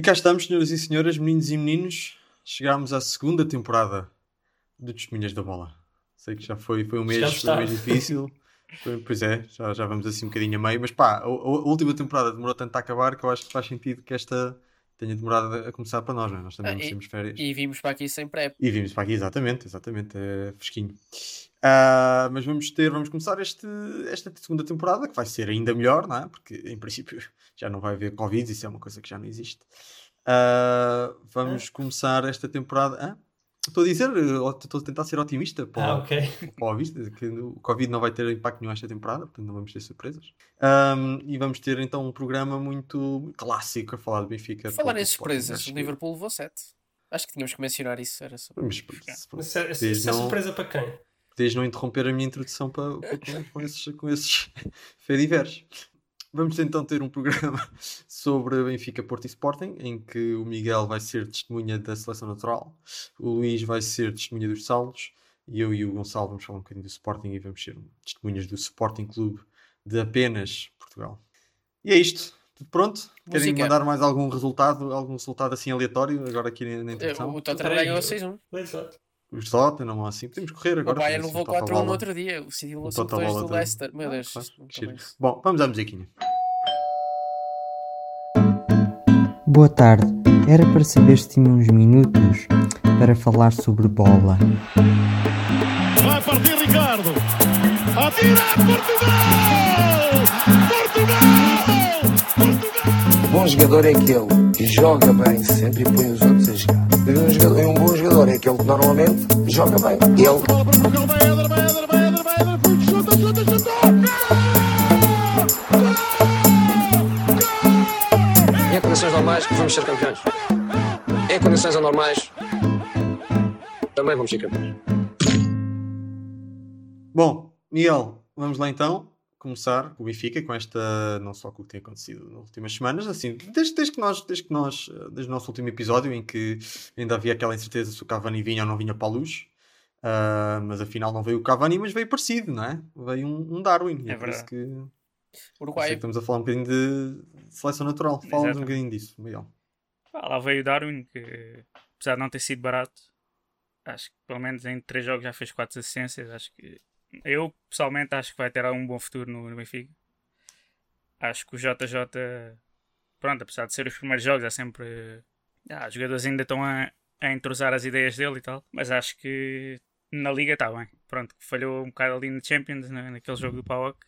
E cá estamos, senhoras e senhores, meninos e meninos. Chegámos à segunda temporada do Testemunhas da Bola. Sei que já foi, foi um mês, foi um mês difícil. Pois é, já, já vamos assim um bocadinho a meio. Mas pá, a, a, última temporada demorou tanto a acabar que eu acho que faz sentido que esta tenha demorado a começar para nós, não é? Nós também ah, temos férias. E vimos para aqui sem pré. E vimos para aqui, exatamente, exatamente, é fresquinho. Uh, mas vamos ter, vamos começar este, esta segunda temporada que vai ser ainda melhor, não é? Porque em princípio já não vai haver Covid, isso é uma coisa que já não existe. Uh, vamos ah. começar esta temporada. Ah? Estou a dizer, estou a tentar ser otimista para, ah, okay. para que o Covid não vai ter impacto nenhum esta temporada, portanto não vamos ter surpresas. Um, e vamos ter então um programa muito clássico a falar de Benfica. Falar em surpresas, o Liverpool levou 7. Acho que tínhamos que mencionar isso. Era só... Mas, mas, é, é, é surpresa para quem? Podias não interromper a minha introdução para, para com, esses, com esses fediveres. Vamos então ter um programa sobre Benfica, Porto e Sporting, em que o Miguel vai ser testemunha da seleção natural, o Luís vai ser testemunha dos saldos, e eu e o Gonçalo vamos falar um bocadinho do Sporting e vamos ser testemunhas do Sporting Clube de apenas Portugal. E é isto. Tudo pronto? Querem Música. mandar mais algum resultado, algum resultado assim aleatório agora aqui na, introdução? O Tottenham ganhou 6-1 os Tottenham assim. Podemos correr agora. O Bayern levou 4 1 no outro dia. O City levou 5 2 do Leicester. Meu Deus. Bom, vamos à musiquinha. Boa tarde. Era para saber se tinha uns minutos para falar sobre bola. Vai partir Ricardo. Atira Portugal! Portugal! Portugal! Bom jogador é aquele que joga bem sempre e põe os outros a jogar. Um, jogador, um bom jogador é aquele que normalmente joga bem. Ele. Em condições normais vamos ser campeões. Em condições anormais também vamos ser campeões. Bom, Miguel, vamos lá então começar com o Benfica, com esta, não só com o que tem acontecido nas últimas semanas, assim, desde, desde, que nós, desde que nós, desde o nosso último episódio, em que ainda havia aquela incerteza se o Cavani vinha ou não vinha para a luz, uh, mas afinal não veio o Cavani, mas veio parecido, não é? Veio um, um Darwin, é, é por isso que, Uruguai. estamos a falar um bocadinho de seleção natural. Fala-nos um bocadinho disso, Miguel. Ah, lá veio o Darwin, que apesar de não ter sido barato, acho que pelo menos em três jogos já fez quatro assistências, acho que eu pessoalmente acho que vai ter um bom futuro no, no Benfica. Acho que o JJ, pronto, apesar de ser os primeiros jogos, é sempre. Ah, os jogadores ainda estão a, a entrosar as ideias dele e tal, mas acho que na Liga está bem. Pronto, falhou um bocado ali no Champions, na, naquele jogo do PAOK,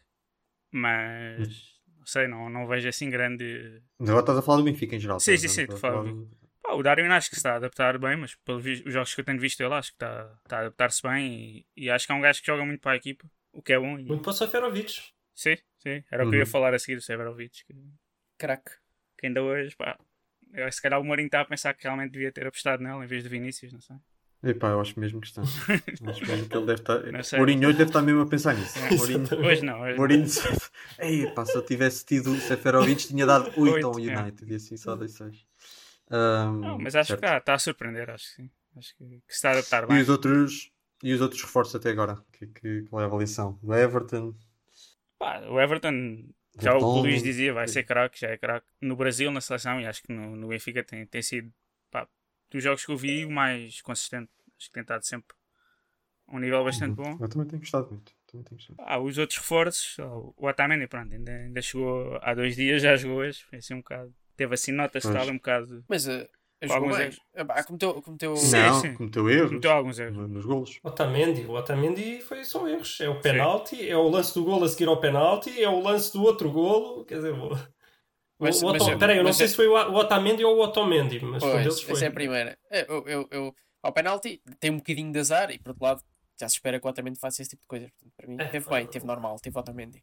mas não sei, não, não vejo assim grande. Mas agora estás a falar do Benfica em geral. Sim, sim, sim, falo. Pá, o Darwin acho que se está a adaptar bem, mas pelos jogos que eu tenho visto ele, acho que está, está a adaptar-se bem e, e, acho que é um gajo que joga muito para a equipa, o que é bom. E... Muito para o Seferovic. Sim, sim, era uhum. o que eu ia uhum. falar a seguir do Seferovic. Que... Crack. Que ainda hoje, pá, eu, se calhar o Mourinho está a pensar que realmente devia ter apostado nele em vez de Vinícius, não sei. Epá, eu acho mesmo que está. acho mesmo que ele deve estar. Mourinho hoje deve estar mesmo a pensar nisso. É, Mourinho... Hoje não. Hoje Mourinho. Ei, pá, se eu tivesse tido o Seferovic, tinha dado 8 ao é. United é. e assim só dei 6. Um, não, mas acho certo. que está, a surpreender, acho que sim. Acho que, que está a adaptar bem. E os outros, e os outros reforços até agora? Que, que, qual é a avaliação? O Everton? Pá, o Everton, já o Luís dizia, vai ser craque, já é craque no Brasil, na seleção, e acho que no, no Benfica tem, tem sido, pá, dos jogos que eu vi, o mais consistente. Acho que tem estado sempre a um nível bastante uhum. bom. Eu também tenho gostado muito. Ah, os outros reforços, o Otamendi, pronto, ainda, ainda chegou há dois dias, já jogou hoje, foi assim um bocado teve assim notas tal um bocado. Mas uh, alguns erros. Ah, cometeu, cometeu... Sim, não, sim. cometeu erros. Cometeu alguns erros. Nos golos. O Otamendi, o Otamendi foi só erros. É o penalti, é o lance do golo a seguir ao penalti, é o lance do outro golo. Quer dizer, o... Mas, o Otto... mas, Peraí, eu não sei é... se foi o Otamendi ou o Otamendi, mas pois, um deles foi. Essa é a primeira. Eu, eu, eu, ao penalti tem um bocadinho de azar e por outro lado já se espera que o Otamendi faça esse tipo de coisas. Portanto, para mim, é, teve bem, teve normal, teve Otamendi.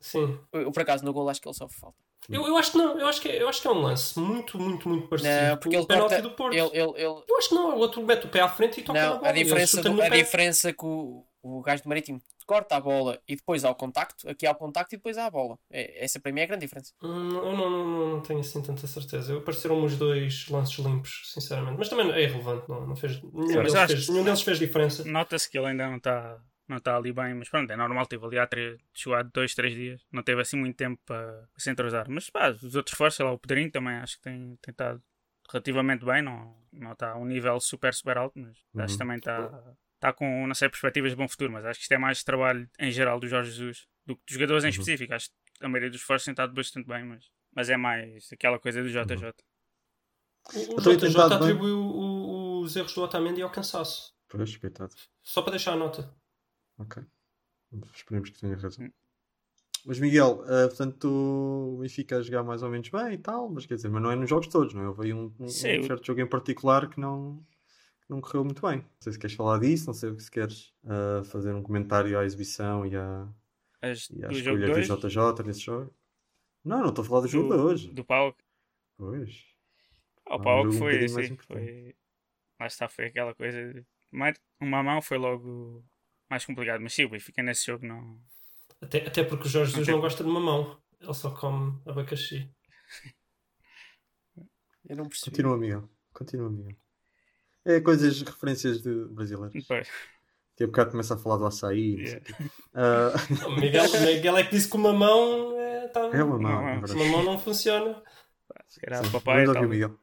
Sim. Eu, por acaso, no gol acho que ele sofre falta. Eu, eu acho que não, eu acho que, é, eu acho que é um lance muito, muito, muito parecido não, porque ele penalti corta, do Porto. Ele, ele, ele... Eu acho que não, o outro mete o pé à frente e toca não, na bola. A diferença, do, a diferença que o, o gajo do Marítimo corta a bola e depois há o contacto, aqui há o contacto e depois há a bola. É, essa para mim é a grande diferença. Hum, eu não, não, não, tenho assim tanta certeza. Eu pareceram os dois lances limpos, sinceramente. Mas também é irrelevante, não, não fez, nenhum, deles fez, nenhum deles fez diferença. Nota-se que ele ainda não está não está ali bem, mas pronto, é normal, teve ali há três, chegou há dois, três dias, não teve assim muito tempo para, se entrosar. Mas pá, os outros forças, lá o Pedrinho também acho que tem tentado relativamente bem, não, não está a um nível super, super alto, mas uhum. acho que também está, está com, não sei, perspectivas de bom futuro, mas acho que isto é mais trabalho em geral do Jorge Jesus do que dos jogadores em uhum. específico. Acho que a maioria dos esforços tem estado bastante bem, mas, mas é mais aquela coisa do JJ. Uhum. O, o JJ atribuiu os erros do Otamendi ao cansaço. Pois, coitado. Só para deixar a nota. Ok. Esperemos que tenha razão. Hum. Mas Miguel, uh, portanto, o Benfica a jogar mais ou menos bem e tal, mas quer dizer, mas não é nos jogos todos, não é? Houve um, um, um certo jogo em particular que não, que não correu muito bem. Não sei se queres falar disso, não sei se queres uh, fazer um comentário à exibição e à, As, e à escolha do JJ nesse jogo. Não, não estou a falar do, do jogo de hoje. Do Paulo. Pois. Ah, o Paulo foi, um sim, foi. Lá está, foi aquela coisa. De... Uma mão foi logo mais complicado, mas sim, o Benfica nesse jogo não até, até porque o Jorge Jesus não gosta de mamão. Ele só come abacaxi. Eu não percebi. Continua, Miguel. Continua, Miguel. É coisas, referências de brasileiros. Pois. Que a bocado começa a falar do açaí. Yeah. Uh... O Miguel, Miguel é que disse que o mamão é, tá... é uma mão. É o mamão não funciona. Se calhar o papai. Ouvir, Miguel.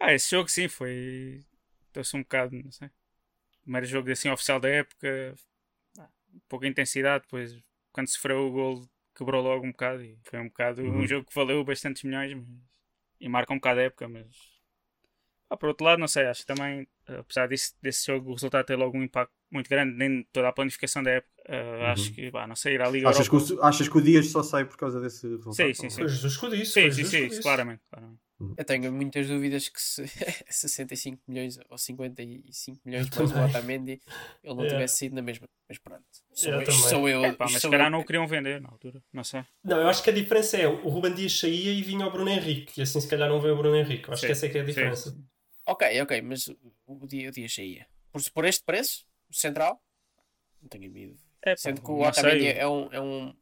Ah, esse jogo sim foi. Estou-se um bocado, não sei. Primeiro jogo assim oficial da época, pouca intensidade, depois quando sofreu o gol quebrou logo um bocado e foi um bocado uhum. um jogo que valeu bastantes milhões mas, e marca um bocado a época, mas ah, por outro lado, não sei, acho que também, apesar desse, desse jogo, o resultado ter logo um impacto muito grande em toda a planificação da época, uh, uhum. acho que, bah, não sei, ir à Liga achas Europa... Que o, achas que o Dias só sai por causa desse resultado? Sim, sim, sim. Foi Jesus que disse. Sim, sim, sim, sim, claramente. claramente. Uhum. Eu tenho muitas dúvidas que se 65 milhões ou 55 milhões para o Otamendi ele não tivesse sido na mesma. Mas pronto, sou eu. eu sou eu é, pá, mas se calhar não o queriam vender na altura, não sei. Não, eu acho que a diferença é o Ruben Dias saía e vinha o Bruno Henrique, e assim se calhar não veio o Bruno Henrique. Eu acho sim, que essa é que é a diferença. Sim. Ok, ok, mas o Dias, o Dias saía. Por, por este preço, central, não tenho medo. É, Sendo que o Otamendi é um. É um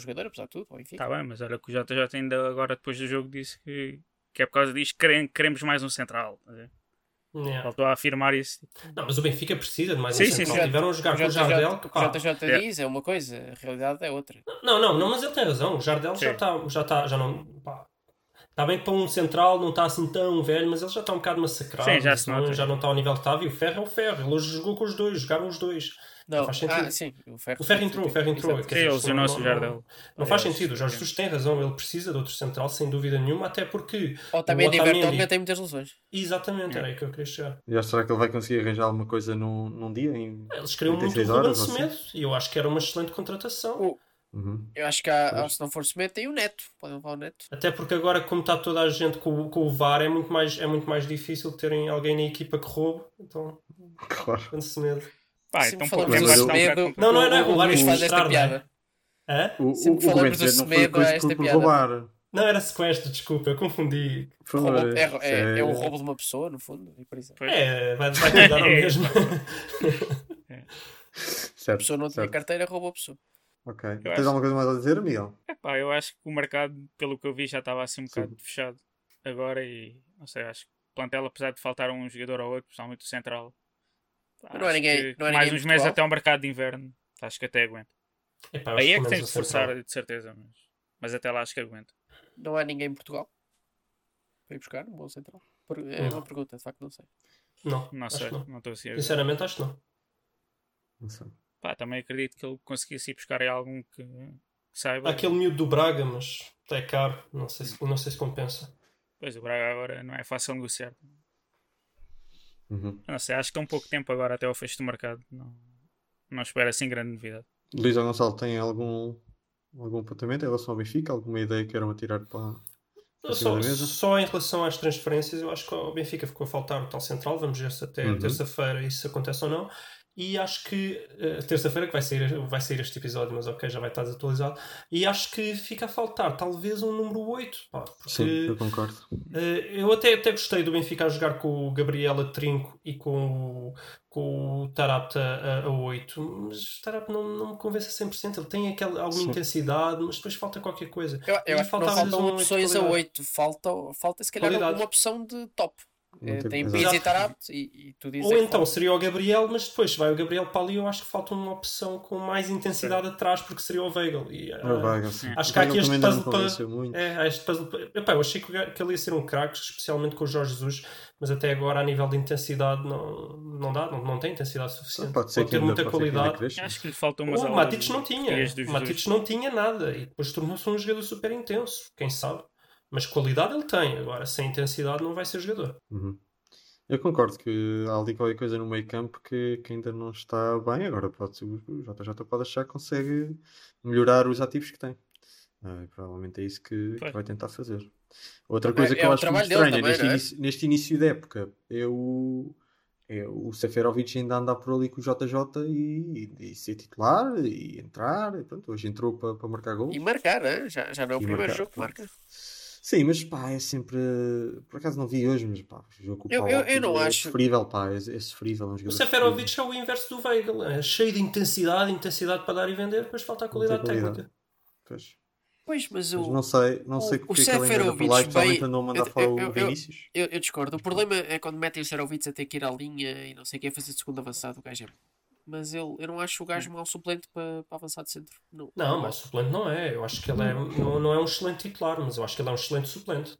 jogador, apesar de tudo. Está bem, mas olha que o JJ ainda agora, depois do jogo, disse que, que é por causa disso que queremos mais um central. Yeah. Voltou a afirmar isso. Não, mas o Benfica precisa de mais sim, um sim, central. Sim, Tiveram a jogar com o Jardel. Que, pá, o JJ yeah. diz é uma coisa, a realidade é outra. Não, não, não mas ele tem razão. O Jardel já está, já está, já não. Pá, Está bem que para um central não está assim tão velho, mas ele já está um bocado massacrado. Sim, já, se não, já não está ao nível que estava. E o Ferro é o Ferro. Ele hoje jogou com os dois, jogaram os dois. Não, faz sentido. Ah, sim, o Ferro, o ferro entrou, o Ferro entrou. Sim, ele lesionou o Jardel. Não, não faz sentido. O Jorge Jesus tem razão, ele precisa de outro central, sem dúvida nenhuma, até porque. Ou também o Otamendi também tem muitas lesões. Exatamente, era aí que eu queria chegar. E será que ele vai conseguir arranjar alguma coisa num, num dia? Em Eles queriam muito o Ruben Semedo e eu acho que era uma excelente contratação. O... Uhum. Eu acho que há, se não for Semedo, tem o Neto. Podem levar o Neto. Até porque agora, como está toda a gente com, com o VAR, é muito, mais, é muito mais difícil terem alguém na equipa que roube. Então, claro. Semedo. Pá, então falamos do Semedo. Não, não é, não é roubar, é faz esta piada. Hã? O, o, falamos do Semedo a esta piada. Roubar. Não, era sequestro, desculpa, eu confundi. Roubo, é, é, é, o roubo de uma pessoa, no fundo. É, vai, vai dar o mesmo. certo, a pessoa não tinha carteira, roubou a pessoa. Ok. Eu Tens acho... alguma coisa mais a dizer, Miguel? Epá, eu acho que o mercado, pelo que eu vi, já estava assim um bocado Sim. fechado agora e não sei, acho que o plantel, apesar de faltar um jogador ou outro, principalmente o central, não é ninguém, não é mais uns meses até o mercado de inverno, acho que até aguenta. Epá, Aí é que tem de forçar, de certeza, mas, mas até lá acho que aguenta. Não há ninguém em Portugal para ir buscar um bom central? É uma pergunta, de facto, não sei. Não, não sei, não estou assim. Sinceramente, acho que não. Não sei. Pá, também acredito que ele conseguisse ir buscar algum que, que saiba. Aquele miúdo do Braga, mas é caro, não sei se, não sei se compensa. Pois o Braga agora não é fácil negociar. Uhum. Não sei, acho que é um pouco tempo agora até ao fecho do mercado. Não, não espero assim grande novidade. Luísa Gonçalo tem algum, algum apontamento em relação ao Benfica? Alguma ideia que queiram tirar para, só, só, em relação às transferências, eu acho que o Benfica ficou a faltar o tal central. Vamos ver se até uhum. terça-feira isso acontece ou não. E acho que uh, terça-feira que vai sair, vai sair este episódio, mas ok, já vai estar desatualizado. E acho que fica a faltar talvez um número 8. Pá, porque, Sim, eu concordo. Uh, eu até, até gostei do Benfica a jogar com o Gabriela Trinco e com o, com o Tarapta a, a 8, mas o Tarapta não, não me convence a 100%. Ele tem aquela, alguma Sim. intensidade, mas depois falta qualquer coisa. Eu, eu acho falta que não faltam opções a 8, falta, falta se calhar Qualidade. uma opção de top. É, tem Pizzi e Tarapto e, e tu dizes Ou então seria o Gabriel, mas depois vai o Gabriel para ali eu acho que falta uma opção com mais intensidade sim. atrás porque seria o Weigl. E, uh, o Weigl acho que há aqui este puzzle para. É, este puzzle para... Epá, eu achei que, que ele ia ser um craque, especialmente com o Jorge Jesus, mas até agora a nível de intensidade não, não dá, não, não tem intensidade suficiente. Pode ser pode ter muita qualidade. Acho que lhe faltam umas O Matic não tinha. O Matic não tinha nada e depois tornou-se um jogador super intenso, quem sabe. Mas qualidade ele tem, agora sem intensidade não vai ser jogador. Uhum. Eu concordo que há ali qualquer coisa no meio campo que, que ainda não está bem. Agora pode ser, o JJ pode achar que consegue melhorar os ativos que tem. Uh, provavelmente é isso que, que, vai tentar fazer. Outra coisa é, que é eu acho muito estranha também, neste, é? início, neste início da época é o, é o Seferovic ainda andar por ali com o JJ e, e, e ser titular e entrar. E pronto, hoje entrou para, para marcar gol. E marcar, né? já, já não é o e primeiro marcar, jogo que marca. Sim, mas pá, é sempre. Por acaso não vi hoje, mas pá, jogo eu, eu, eu não é acho. sofrível, pá, é, é sofrível. É um o Seferovic é o inverso do Weigl, é cheio de intensidade, intensidade para dar e vender, depois falta a qualidade, qualidade. técnica. Pois. Pois, mas, o, não sei, não sei o, porque o Seferovic a mandar fora eu, o Vinícius. Eu, eu, discordo. O problema é quando metem o Seferovic a ter que ir à linha e não sei o que é fazer de segundo avançado, o gajo é mas ele, eu não acho o gajo mau suplente para, para avançar de centro. Não, não, mau suplente não é. Eu acho que ele é, não, não é um excelente titular, mas eu acho que ele é um excelente suplente.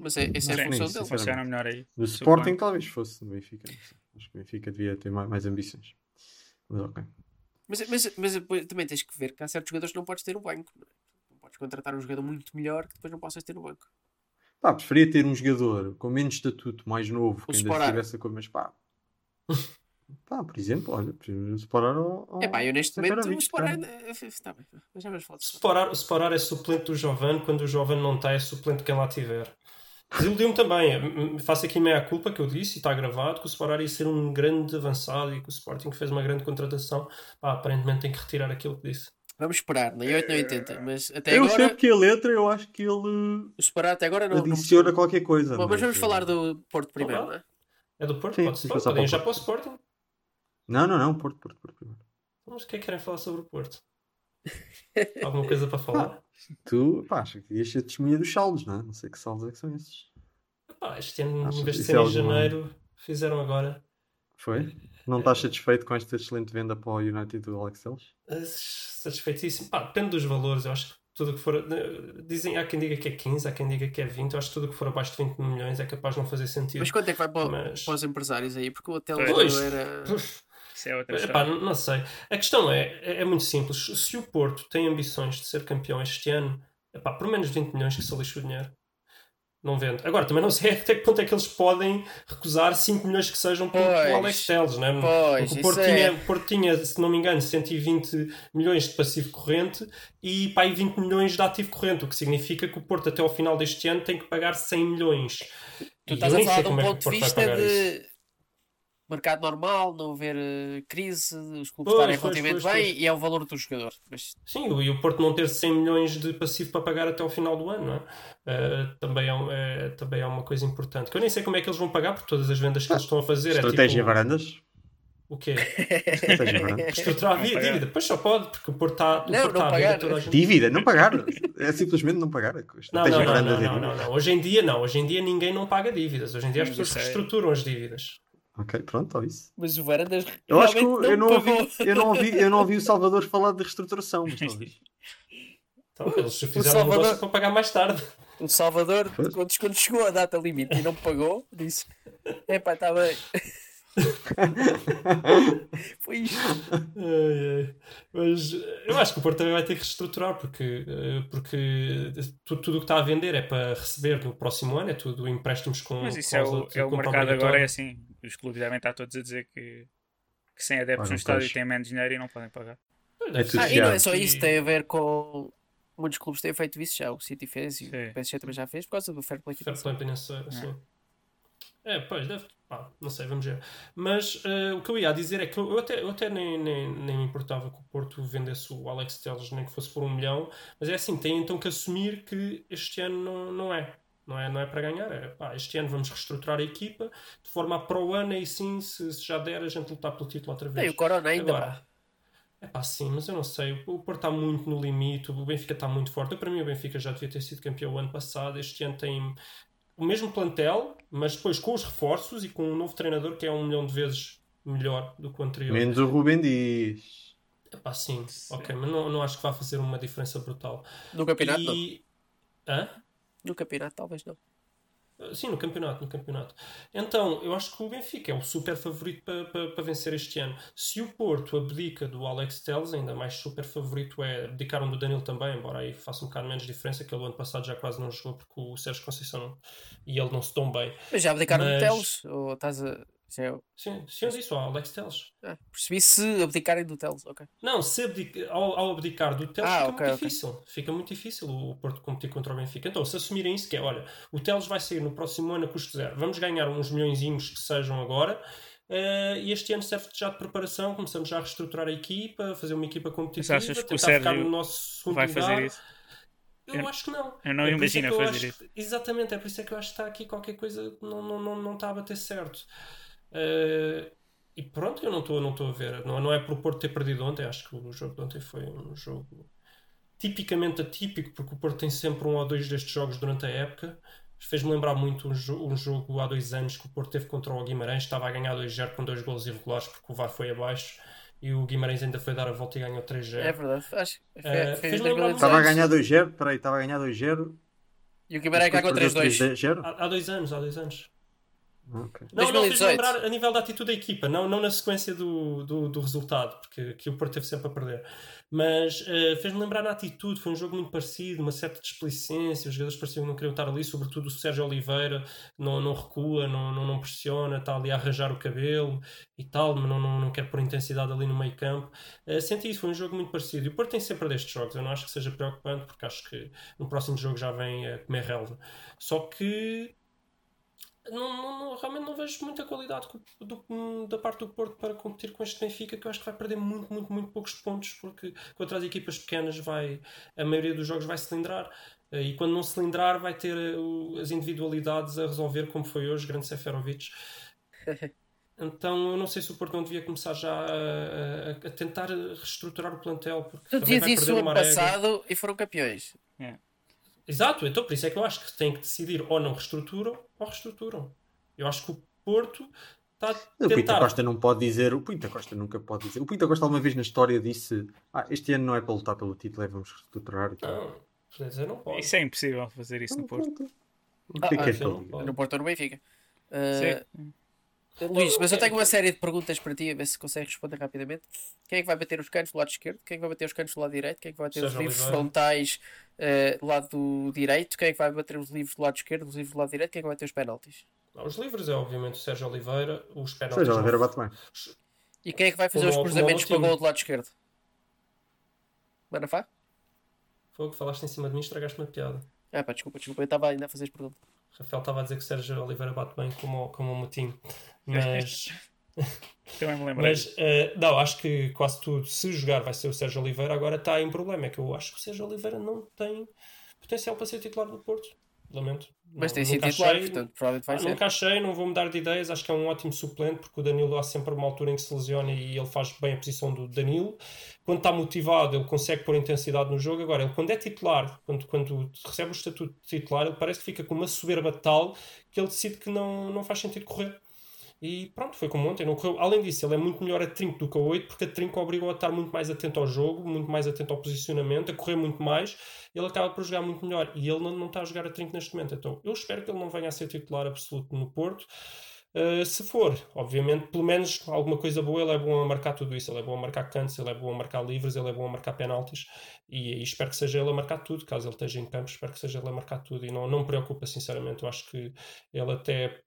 Mas é, essa é a função dele. Funciona melhor aí. Do Sporting talvez fosse no Benfica. Acho que o Benfica devia ter mais, mais ambições. Mas ok. Mas, mas, mas também tens que ver que há certos jogadores que não podes ter no banco. Não, é? não podes contratar um jogador muito melhor que depois não possas ter no banco. Pá, preferia ter um jogador com menos estatuto, mais novo, o que ainda estivesse a comer, mas pá. pá, por exemplo, olha, o Sporar ao, É pá, eu neste momento o Sporar. Está bem, já vamos falar Sporar, o Sporar é suplente do Jovan, quando o Jovan não está, é suplente quem lá tiver. Desiludiu-me também. Faço aqui meia culpa que eu disse e está gravado que o Sporting ia ser um grande avançado e que o Sporting fez uma grande contratação. Pá, aparentemente tem que retirar aquilo que disse. Vamos esperar, nem 8 nem 80. Mas até eu agora. Eu sei porque a letra, eu acho que ele. O separar até agora não. Adiciona não... qualquer coisa. Bom, mas vamos é? falar do Porto primeiro, não é? É do Porto? Sim, Pode ser. Podem já para o Sporting? Não, não, não. Porto, Porto, Porto primeiro. Mas o que é que querem falar sobre o Porto? Alguma coisa para falar? tu, pá, acho que ias ser testemunha dos saldos, não é? Não sei que saldos é que são esses. Pá, este ano, em vez de ser é em janeiro, fizeram agora. Foi? Não estás satisfeito com esta excelente venda para o United do Alex Telles? Satisfeitíssimo. Pá, depende dos valores. Eu acho que tudo que for. Eh, dizem, há quem diga que é 15, há quem diga que é 20. Eu acho que tudo que for abaixo de 20 milhões é capaz de não fazer sentido. Mas quanto é que vai para, Mas... para os empresários aí? Porque o hotel pois, era. Isso é outra Epá, não sei. A questão é, é, é, muito simples. Se o Porto tem ambições de ser campeão este ano, epá, por menos de 20 milhões que se lixe o dinheiro não vende. Agora, também não sei até que ponto é que eles podem recusar 5 milhões que sejam por, o Alex Telles, né? Pois, o Porto, tinha, é... Porto tinha, se não me engano, 120 milhões de passivo corrente e pá, 20 milhões de ativo corrente, o que significa que o Porto até ao final deste ano tem que pagar 100 milhões. Tu estás a falar de um é ponto de vista de, mercado normal, não haver uh, crise, os clubes estarem relativamente bem pois. e é o valor do jogador. Mas... Sim, e o Porto não ter 100 milhões de passivo para pagar até ao final do ano, não é? Uh, também, é, é, também é uma coisa importante. Que eu nem sei como é que eles vão pagar por todas as vendas que eles estão a fazer. Estratégia é tipo... varandas? O quê? Estruturar a dívida. Depois só pode, porque o Porto está. Não, Porto não pagar. Dívida, não pagar. É simplesmente não pagar. Não, não, não, não, não, não, Hoje em dia não. Hoje em dia ninguém não paga dívidas. Hoje em dia as pessoas reestruturam as dívidas. Ok, pronto, é isso. Mas o Varandas eu acho que não eu, não ouvi, eu, não ouvi, eu não ouvi o Salvador falar de reestruturação, mas talvez. Então, eles fizeram Salvador... um para pagar mais tarde. O Salvador, quando, quando chegou a data limite e não pagou, disse: Epá, está bem. Foi isto. Ai, ai. Mas eu acho que o Porto também vai ter que reestruturar porque, eh, porque tudo, tudo o que está a vender é para receber no próximo ano, é tudo empréstimos com. Mas isso é o, é o mercado agora, é assim. Os clubes devem estar todos a dizer que, que sem adeptos no estádio têm menos dinheiro e não podem pagar. É ah, e não é só isso, tem a ver com. Muitos clubes têm feito isso já. O City fez e o PSG também já fez por causa do fair play financeiro. Fair play sim. É, pois, deve. Ah, não sei, vamos ver. Mas uh, o que eu ia dizer é que eu até, eu até nem, nem, nem me importava que o Porto vendesse o Alex Telles, nem que fosse por um milhão. Mas é assim, tem então que assumir que este ano não, não é. Não é, não é para ganhar, é pá, este ano vamos reestruturar a equipa de forma a para o ano e sim, se, se já der, a gente lutar pelo título outra vez. E o Corona ainda Agora, é pá, sim, mas eu não sei. O Porto está muito no limite, o Benfica está muito forte. Eu, para mim, o Benfica já devia ter sido campeão o ano passado. Este ano tem o mesmo plantel, mas depois com os reforços e com um novo treinador que é um milhão de vezes melhor do que o anterior. Menos o Rubem Dias. Epá, sim, sim, ok, mas não, não acho que vá fazer uma diferença brutal. No campeonato? E... Hã? No campeonato, talvez não. Sim, no campeonato, no campeonato. Então, eu acho que o Benfica é o super favorito para, para, para vencer este ano. Se o Porto abdica do Alex Telles, ainda mais super favorito é abdicaram do Danilo também, embora aí faça um bocado menos diferença, que ele ano passado já quase não jogou porque o Sérgio Conceição e ele não se dão bem. Mas já abdicaram Mas... do Telles? Ou estás a é Sim, sim, eu disse, ao Alex Teles. Ah, percebi se abdicarem do Teles, ok. Não, se abdica, ao, ao, abdicar do Teles ah, fica okay, muito okay. difícil. Fica muito difícil o Porto competir contra o Benfica. Então, se assumirem isso, que é, olha, o Teles vai sair no próximo ano a custo zero. Vamos ganhar uns milhões que sejam agora. Uh, e este ano serve já de preparação. Começamos já a reestruturar a equipa, fazer uma equipa competitiva, tentar que o ficar no nosso segundo vai lugar. fazer isso? Eu, eu, acho que não. Eu não é imagino é fazer isso. exatamente, é por isso é que eu acho que está aqui qualquer coisa não, não, não, não está a bater certo. Uh, e pronto, eu não estou não a ver. Não, não é por o Porto ter perdido ontem. Acho que o jogo de ontem foi um jogo tipicamente atípico, porque o Porto tem sempre um ou dois destes jogos durante a época. Fez-me lembrar muito um, jo um, jogo há dois anos que o Porto teve contra o Guimarães. Estava a ganhar 2-0 com dois gols irregulares porque o VAR foi abaixo. E o Guimarães ainda foi dar a volta e ganhou 3-0. É verdade. Acho, uh, fez lembrar estava a ganhar 2-0. Peraí, estava a ganhar 2-0. E o Guimarães ganhou 3-2. Há, há dois anos, há dois anos. Okay. Não, não, fez lembrar a nível da atitude da equipa, não, não na sequência do, do, do resultado, porque que o Porto teve sempre a perder. Mas uh, fez-me lembrar na atitude, foi um jogo muito parecido, uma certa displicência, os jogadores pareciam que não queriam estar ali, sobretudo o Sérgio Oliveira, não, não recua, não, não, não pressiona, está ali a arranjar o cabelo e tal, mas não, não, não quer pôr intensidade ali no meio campo. Uh, senti isso, foi um jogo muito parecido. E o Porto tem sempre destes jogos, eu não acho que seja preocupante, porque acho que no próximo jogo já vem a comer relva. Só que não, não, realmente não vejo muita qualidade do, da parte do Porto para competir com este Benfica, que eu acho que vai perder muito, muito, muito poucos pontos, porque contra as equipas pequenas vai, a maioria dos jogos vai cilindrar. Eh, e quando não cilindrar, vai ter eh, as individualidades a resolver, como foi hoje, grande Seferovic. Então eu não sei se o Porto não devia começar já a, a, a tentar reestruturar o plantel. Porque tu dizias isso ano passado e foram campeões. É. Exato, então por isso é que eu acho que tem que decidir ou não reestruturam ou reestruturam. Eu acho que o Porto está a tentar... O Pinta Costa não pode dizer, o Pinta Costa nunca pode dizer. O Pinta Costa alguma vez na história disse ah, este ano não é para lutar pelo título, é vamos reestruturar. Não, quer dizer, não pode. Isso é impossível fazer isso no Porto. O que é que é ah, no Porto ou no Benfica. Uh, Sim. Luís, mas eu tenho uma série de perguntas para ti, a ver se consegues responder rapidamente. Quem é que vai bater os canos do lado esquerdo? Quem é que vai bater os canos do lado direito? Quem é que vai bater Seja os livros Oliveira. frontais uh, do lado direito? Quem é que vai bater os livros do lado esquerdo? Os livros do lado direito? Quem é que vai bater os penaltis? Os livros é obviamente o Sérgio Oliveira, os penaltis. Sérgio Oliveira bate bem. E quem é que vai fazer como, os cruzamentos para o gol do lado esquerdo? Manafá? Foi o que falaste em cima de mim, estragaste uma piada. Ah, pá, desculpa, desculpa, eu estava ainda a fazer as perguntas. Rafael estava a dizer que o Sérgio Oliveira bate bem como, como o Moutinho. Mas. Também me lembrei. Mas, uh, não, acho que quase tudo, se jogar, vai ser o Sérgio Oliveira. Agora está em problema. É que eu acho que o Sérgio Oliveira não tem potencial para ser titular do Porto. Lamento. Mas tem sido titular, achei, portanto, provavelmente vai ah, ser. Nunca achei, não vou mudar de ideias. Acho que é um ótimo suplente, porque o Danilo há sempre uma altura em que se lesiona e ele faz bem a posição do Danilo. Quando está motivado, ele consegue pôr intensidade no jogo. Agora, ele quando é titular, quando, quando recebe o estatuto de titular, ele parece que fica com uma soberba tal que ele decide que não, não faz sentido correr. E pronto, foi como ontem. Não correu. Além disso, ele é muito melhor a trinco do que a 8, porque a trinco obrigou a estar muito mais atento ao jogo, muito mais atento ao posicionamento, a correr muito mais. Ele acaba por jogar muito melhor. E ele não, não está a jogar a trinco neste momento. Então eu espero que ele não venha a ser titular absoluto no Porto. Uh, se for, obviamente, pelo menos alguma coisa boa, ele é bom a marcar tudo isso. Ele é bom a marcar cantos, ele é bom a marcar livres, ele é bom a marcar penaltis. E, e, espero que seja ele a marcar tudo. Caso ele esteja em campo, espero que seja ele a marcar tudo. E não, não me preocupa, sinceramente. Eu acho que ele até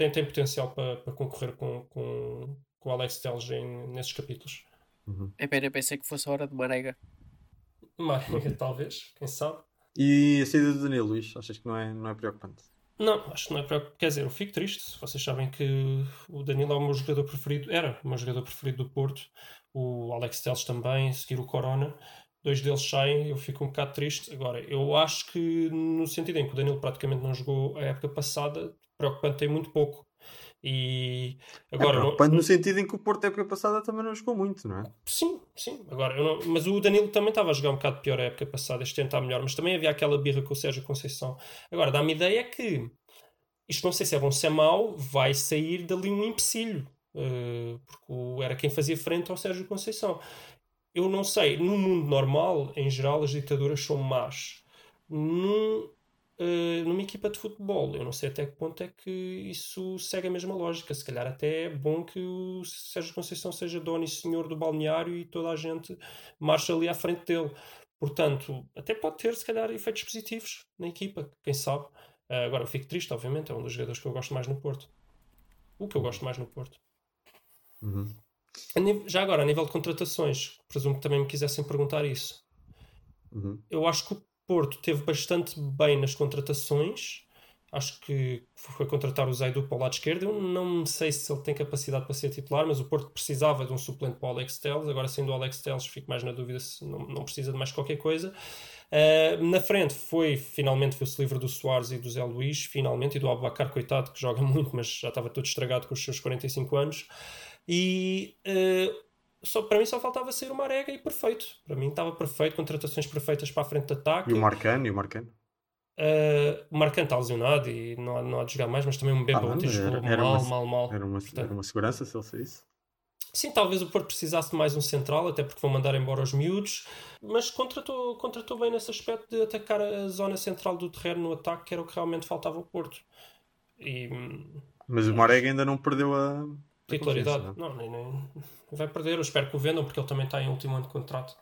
tem, tem potencial para, para concorrer com, com, com o Alex Telles nesses capítulos. Uhum. É pena, pensei que fosse a hora de Marega. Marega, talvez, quem sabe. E a saída do Danilo, Luís, achas que não é, não é preocupante? Não, acho que não é preocupante. Quer dizer, eu fico triste. Vocês sabem que o Danilo é o meu jogador preferido, era o meu jogador preferido do Porto, o Alex Telles também, seguir o Corona. Dois deles saem, eu fico um bocado triste. Agora, eu acho que no sentido em que o Danilo praticamente não jogou a época passada, preocupante tem muito pouco. E agora, é preocupante não... no sentido em que o Porto época passada também não jogou muito, não é? Sim, sim. Agora, não... mas o Danilo também estava a jogar um bocado pior a época passada, este ano está melhor, mas também havia aquela birra com o Sérgio Conceição. Agora, dá-me ideia que isto não sei se é bom se é mau, vai sair dali um empecilho. Uh, porque era quem fazia frente ao Sérgio Conceição. Eu não sei, no mundo normal, em geral, as ditaduras são más. Num, uh, numa equipa de futebol, eu não sei até que ponto é que isso segue a mesma lógica. Se calhar até é bom que o Sérgio Conceição seja dono e senhor do balneário e toda a gente marcha ali à frente dele. Portanto, até pode ter, se calhar, efeitos positivos na equipa, quem sabe. Uh, agora, eu fico triste, obviamente, é um dos jogadores que eu gosto mais no Porto. O que eu gosto mais no Porto. Uhum. Já agora, a nível de contratações, presumo que também me quisessem perguntar isso. Uhum. Eu acho que o Porto teve bastante bem nas contratações. Acho que foi contratar o Zaidu para o lado esquerdo. Eu não sei se ele tem capacidade para ser titular, mas o Porto precisava de um suplente para o Alex Telles. Agora, sendo o Alex Telles, fico mais na dúvida se não, não precisa de mais qualquer coisa. Uh, na frente foi, finalmente, viu-se livre do Soares e do Zé Luís, finalmente, e do Abacar, coitado, que joga muito, mas já estava todo estragado com os seus 45 anos. E uh, só, para mim só faltava sair o Marega e perfeito. Para mim estava perfeito, contratações perfeitas para a frente de ataque. E o Marcano, e o Marcano? Uh, o Marcano está lesionado e não há, não há de jogar mais, mas também um Bemba ah, ontem jogou mal, uma, mal, mal. Era uma, Portanto, era uma segurança se ele saísse? Sim, talvez o Porto precisasse de mais um central, até porque vão mandar embora os miúdos, mas contratou, contratou bem nesse aspecto de atacar a zona central do terreno no ataque, que era o que realmente faltava ao Porto. E, mas o Marega ainda não perdeu a, Titularidade? Não, não nem, nem, vai perder. Eu espero que o vendam, porque ele também está em último ano de contrato.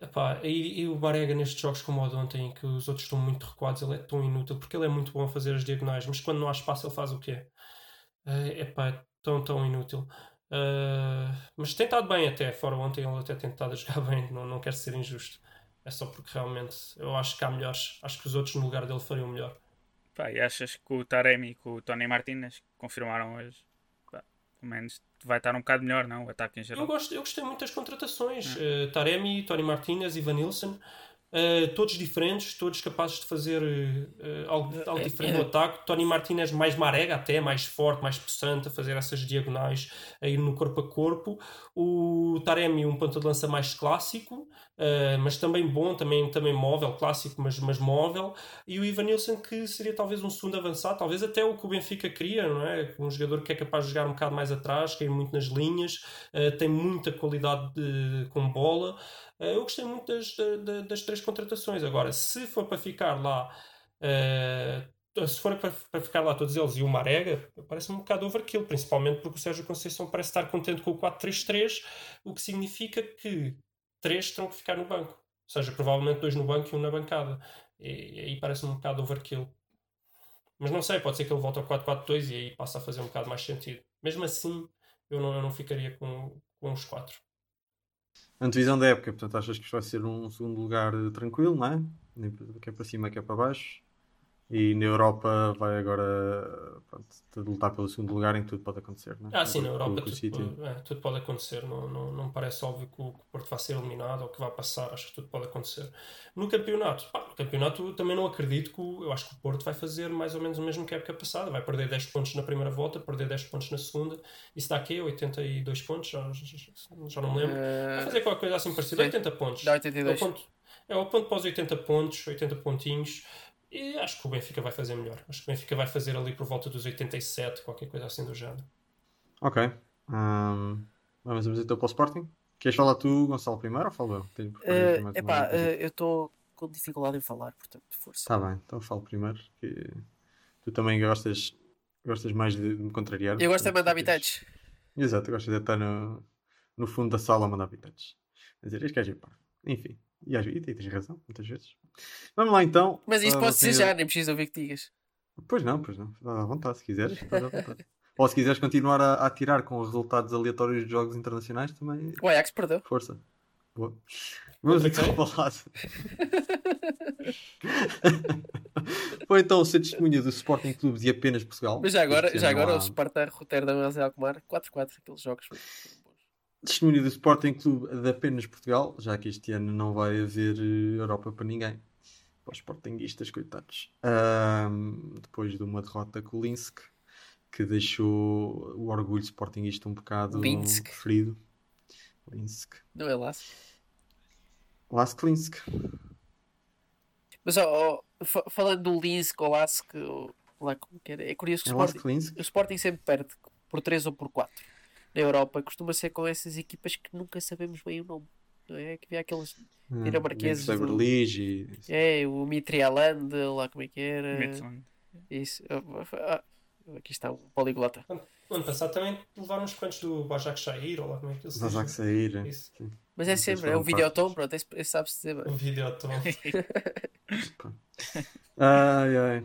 Epá, e, e, o Barega nestes jogos como o de ontem, em que os outros estão muito recuados, ele é tão inútil, porque ele é muito bom a fazer as diagonais, mas quando não há espaço ele faz o quê? Uh, epá, é tão, tão inútil. Uh, mas tem estado bem até, fora ontem ele até tem estado a jogar bem, não, não quero ser injusto. É só porque realmente eu acho que há melhores, acho que os outros no lugar dele fariam melhor. Pá, e achas que o Taremi e o Tony Martinez confirmaram hoje pelo menos vai estar um bocado melhor, não? O ataque em geral. Eu, gosto, eu gostei muito das contratações. Uh, Taremi, Tony Martinez, Ivan Nilsson. Uh, todos diferentes, todos capazes de fazer uh, algo, algo, diferente no ataque. Tony Martinez mais marega até, mais forte, mais possante, a fazer essas diagonais, a ir no corpo a corpo. O Taremi um ponto de lança mais clássico, uh, mas também bom, também, também móvel, clássico, mas, mas móvel. E o Ivan Nilsson que seria talvez um segundo avançado, talvez até o que o Benfica queria, não é? Um jogador que é capaz de jogar um bocado mais atrás, cair muito nas linhas, tem muita qualidade de, com bola. Eh, eu gostei muito das, das, das, três contratações. Agora, se for para ficar lá, uh, se for para, para, ficar lá todos eles e o Marega, parece um bocado overkill, principalmente porque o Sérgio Conceição parece estar contente com o 4-3-3, o que significa que três terão que ficar no banco. Ou seja, provavelmente dois no banco e um na bancada. E, aí parece um bocado overkill. Mas não sei, pode ser que ele volte ao 4-4-2 e aí passa a fazer um bocado mais sentido. Mesmo assim, eu não, eu não ficaria com, com os quatro antevisão da época, portanto achas que vai ser um segundo lugar tranquilo, não é? Que é para cima, que é para baixo. E na Europa vai agora pronto, lutar pelo segundo lugar em que tudo pode acontecer, não é? Ah, sim, na Europa tudo, é, tudo, pode acontecer. Não, não, não parece óbvio que o, que o Porto vai ser eliminado ou que vai passar. Acho que tudo pode acontecer. No campeonato, pá, no campeonato também não acredito que o, eu acho que o Porto vai fazer mais ou menos o mesmo que a época passada. Vai perder 10 pontos na primeira volta, perder 10 pontos na segunda. Isso dá aqui 82 pontos, já, já, já não me lembro. Vai fazer qualquer coisa assim parecida, 80 pontos. Dá 82. É o ponto, é o ponto para os 80 pontos, 80 pontinhos. E acho que o Benfica vai fazer melhor. Acho que o Benfica vai fazer ali por volta dos 87, qualquer coisa assim do género. Ok. Um, vamos então para o Sporting. Queres falar tu, Gonçalo, primeiro ou falo eu? uh, epá, uh, eu estou com dificuldade em falar, portanto, força. Está bem, então falo primeiro. Que tu também gostas, gostas mais de, de me contrariar. Eu gosto de mandar habitantes. Exato, gostas de estar no, no fundo da sala a mandar habitantes. Quer dizer, este gajo é Enfim. E, e tens razão, muitas vezes. Vamos lá então. Mas isso uh, pode ser já, nem preciso ouvir que digas. Pois não, pois não. Dá à vontade, se quiseres. Ou se quiseres continuar a, a tirar com resultados aleatórios de jogos internacionais, também. O Ajax perdeu. Força. Boa. Vamos então para o lado. Foi então o ser testemunha do Sporting Clube de apenas Portugal. Mas já agora, já agora há... o Sparta Rotterdam Alkmaar 4-4 aqueles jogos testemunho do Sporting Clube de apenas Portugal, já que este ano não vai haver eh, Europa para ninguém. Para os Sportinguistas, coitados. Um, depois de uma derrota com o Linsk, que deixou o orgulho Sportingista um bocado Linsk. ferido. Linsk. Não é Lask? Lask Linsk. Mas ó, ó, falando do Linsk ou Lask, lá como que era. É curioso que é o, Sporting, o Sporting sempre perde por 3 ou por 4. Na Europa costuma ser com essas equipas que nunca sabemos bem o nome. Não é? Que havia aqueles hum, dinamarqueses. Do... E... É, o Mitrialand, lá como é que era. Isso. Ah, aqui está o poliglota. No ano passado também levaram uns quantos do Bajak Shahir, ou lá como é que eles Bajak Shahir, é. Isso. Mas é sempre, é o Videoton, pronto, esse, sabe-se dizer bem. O Videoton. ai, ai.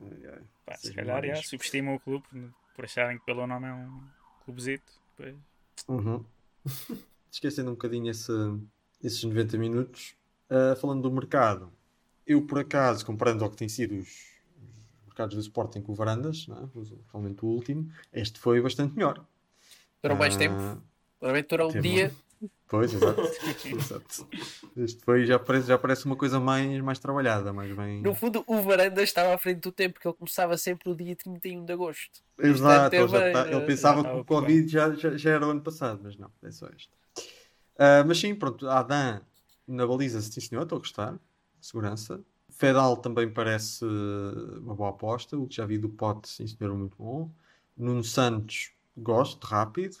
ai, ai. Pá, se calhar, já, subestimam o clube por acharem que pelo nome é um clubezito. Depois... Uhum. Esquecendo um bocadinho esse, esses 90 minutos, uh, falando do mercado, eu por acaso, comparando ao que tem sido os, mercados do Sporting com o Varandas, não é? realmente o último, este foi bastante melhor. Durou mais uh, tempo. Durou um dia. Pois, exato. exato. Este foi, já parece, já parece uma coisa mais, mais trabalhada, mais bem. No fundo, o Varandas estava à frente do tempo, porque ele começava sempre no dia 31 de agosto. Exato, ele, bem, tá, ele pensava que o Covid já, já, já, era o ano passado, mas não, é só este. Uh, mas sim, pronto, Adam na baliza, sim senhor, estou a gostar. Segurança. Fedal também parece uma boa aposta. O que já vi do Pote, sim senhor, muito bom. Nuno Santos, gosto, rápido.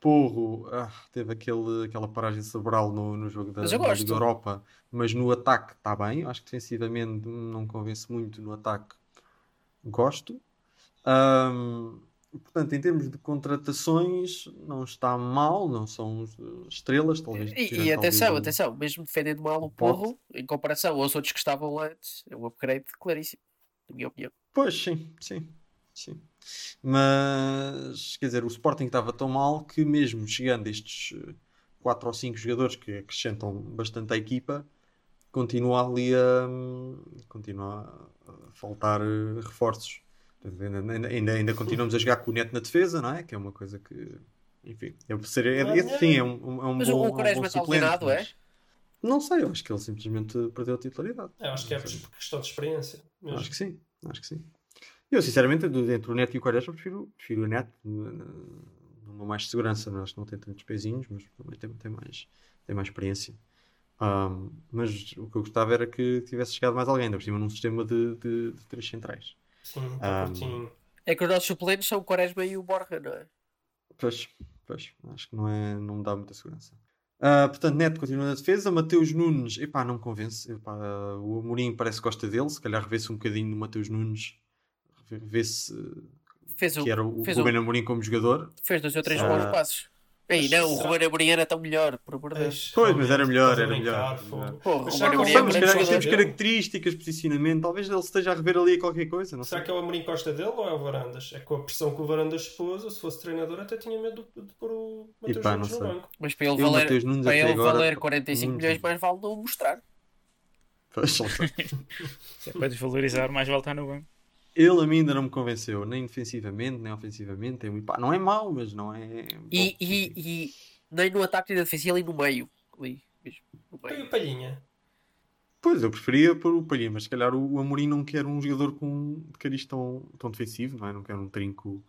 Porro, ah, teve aquele, aquela paragem cerebral no, no jogo da, da Liga Europa, mas no ataque está bem. Acho que defensivamente não convence muito. No ataque, gosto. Um, portanto, em termos de contratações, não está mal, não são estrelas, talvez. E, e atenção, atenção, mesmo defendendo mal o Porro, em comparação aos outros que estavam antes, é um upgrade claríssimo, na minha opinião. Pois, sim, sim, sim. Mas, quer dizer, o Sporting estava tão mal que, mesmo chegando estes 4 ou 5 jogadores que acrescentam bastante à equipa, continua ali a, continua a faltar eh, reforços. Ainda, ainda, ainda, continuamos a jogar com o Neto na defesa, não é? Que é uma coisa que. Enfim, é, ser, é, esse sim é um, é um mas bom. Mas o Quaresma está lesionado, é? Não sei, eu acho que ele simplesmente perdeu a titularidade. Eu acho que é por questão de experiência. Mesmo. Acho que sim, acho que sim. Eu, sinceramente, entre o Neto e o Quaresma, prefiro, prefiro o Neto numa mais segurança. Não? Acho que não tem tantos pezinhos, mas também tem, tem, mais, tem mais experiência. Um, mas o que eu gostava era que tivesse chegado mais alguém, ainda por cima num sistema de, de, de três centrais. Sim, um, É que os nossos suplentes são o Quaresma e o Borja, não é? Pois, pois, acho que não, é, não me dá muita segurança. Uh, portanto, Neto continua na defesa. Mateus Nunes, epá, não me convence. Epá, o Amorim parece que gosta dele. Se calhar revê-se um bocadinho no Mateus Nunes, vê-se que era o Ruben Amorim como jogador. Fez dois ou três bons uh, passos. Ei, não, o Ruben Amorim era tão melhor, por amor de Deus. Pois, mas era melhor, era melhor. O Amorim é temos características, posicionamento, talvez ele esteja a rever ali qualquer coisa. Não Será sei. que é o Amorim Costa dele ou é o Varandas? É com a pressão que o Varandas pôs, se fosse treinador até tinha medo de pôr o Matheus Nunes no banco. Mas para ele valer, para ele valer 45 milhões, mais vale não mostrar. Pois, é para desvalorizar, mais vale estar no banco. Ele a mim ainda não me convenceu, nem defensivamente, nem ofensivamente. Tem um... Não é mau, mas não é. E, e, e nem no ataque nem na defesa, ali no meio. Ali, mesmo, no meio. E o Palhinha? Pois, eu preferia pôr o Palhinha, mas se calhar o Amorim não quer um jogador com de cariz tão, tão defensivo, não é? Não quer um trinco,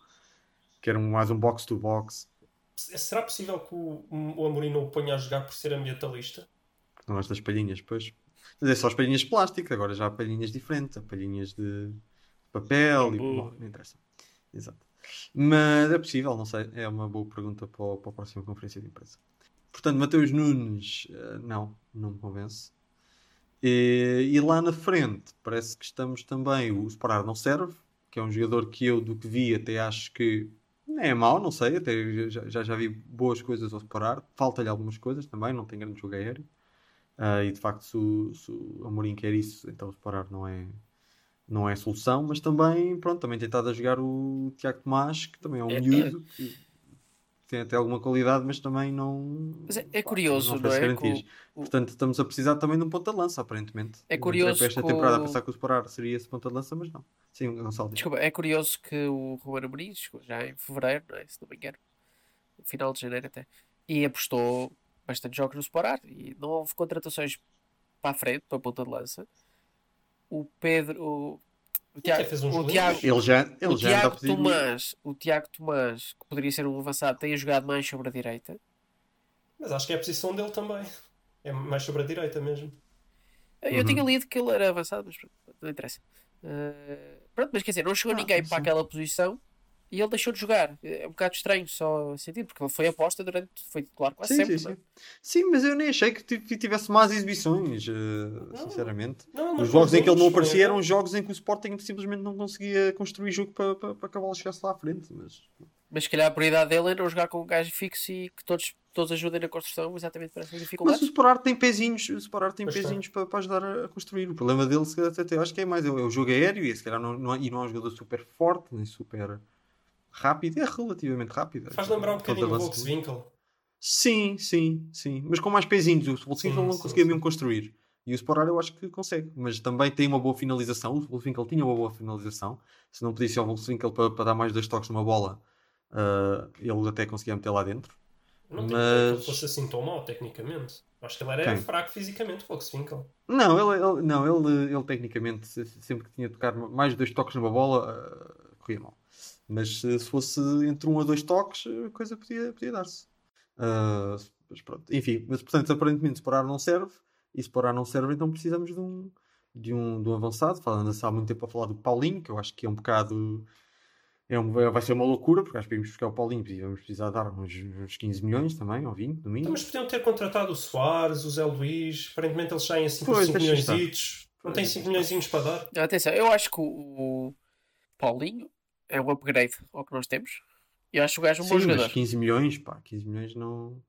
quer um, mais um box-to-box. Será possível que o, o Amorim não o ponha a jogar por ser ambientalista? Não gosto das palhinhas, pois. Mas é só as palhinhas de plástico, agora já há palhinhas diferentes, há palhinhas de papel e. Bom, não interessa. Exato. Mas é possível, não sei. É uma boa pergunta para, para a próxima conferência de imprensa. Portanto, Mateus Nunes, eh, não, não me convence. E, e, lá na frente, parece que estamos também. O Separar não serve, que é um jogador que eu, do que vi, até acho que é mau, não sei. Até já, já, já vi boas coisas ao Separar. Falta-lhe algumas coisas também, não tem grande jogo aéreo. Uh, e de facto, se o, se o Amorim quer isso, então o Separar não é, não é solução, mas também, pronto, também tentado a jogar o Tiago Tomás, que também é um é, miúdo, é. que tem até alguma qualidade, mas também não. Mas é, é curioso, não, não é? O, Portanto, estamos a precisar também de um ponta de lança, aparentemente. É curioso. Para esta temporada, a pensar que o Separar seria esse ponta de lança, mas não. Sim, Gonçalo. Desculpa, é curioso que o Ruben Amorim já em fevereiro, não é? se não me engano, final de janeiro até, e apostou bastante jogos no Separar e não houve contratações para a frente, para a ponta de lança o Pedro. O, o Tiago, um o Tiago, ele já, ele o já Tiago Tomás, o Tiago Tomás, que poderia ser um avançado, tem jogado mais sobre a direita. Mas acho que é a posição dele também. É mais sobre a direita mesmo. Eu uhum. tinha lido que ele era avançado, mas não interessa. Uh, Pronto, mas quer dizer, não chegou ah, ninguém sim. para aquela posição e ele deixou de jogar. É um bocado estranho só sentido, porque ele foi aposta durante. Foi titular quase sim, sempre. Sim, é? sim. sim, mas eu nem achei que tivesse más exibições, uh, sinceramente. Não, não, Os jogos em que ele não aparecia eram jogos em que o Sporting simplesmente não conseguia construir jogo para, para, para que a bola chegasse lá à frente. Mas, mas se calhar a prioridade dele é não jogar com um gajo fixo e que todos, todos ajudem na construção exatamente para essas dificuldades. Mas o Sporar tem pezinhos, o Sporar tem pezinhos para, para, ajudar a construir. O problema dele, se calhar, até, acho que é mais é o jogo aéreo e se calhar não, não, e não é um jogador super forte nem super rápido, é relativamente rápido. Faz lembrar um bocadinho o Volkswinkel. Sim, sim, sim. Mas com mais pezinhos. O Volkswinkel não conseguia sim. mesmo construir. E o Sporar eu acho que consegue. Mas também tem uma boa finalização. O Volkswinkel tinha uma boa finalização. Se não pedisse ao Volkswinkel para, para dar mais dois toques numa bola, uh, ele até conseguia meter lá dentro. Não mas... que fosse assim tão mal, tecnicamente. Acho que ele era Quem? fraco fisicamente, o Volkswinkel. Não, ele, ele, não ele, ele tecnicamente, sempre que tinha de tocar mais dois toques numa bola, uh, corria mal. Mas se fosse entre um a dois toques, a coisa podia, podia dar-se. Uh, mas pronto. Enfim, mas portanto, aparentemente, separar não serve. E separar não serve, então precisamos de um, de um, de um avançado. Falando há muito tempo a falar do Paulinho, que eu acho que é um bocado. É um, vai ser uma loucura, porque acho que vamos buscar o Paulinho e vamos precisar dar uns, uns 15 milhões também, ou 20, no mínimo. Então, mas podiam ter contratado o Soares, o Zé Luís, aparentemente eles saem assim por 5 milhões. Não tem 5 milhões para dar. Atenção, eu acho que o Paulinho é um upgrade ao que nós temos. E acho o gajo um Sim, bom jogador. Mas 15 milhões, pá, 15 milhões não.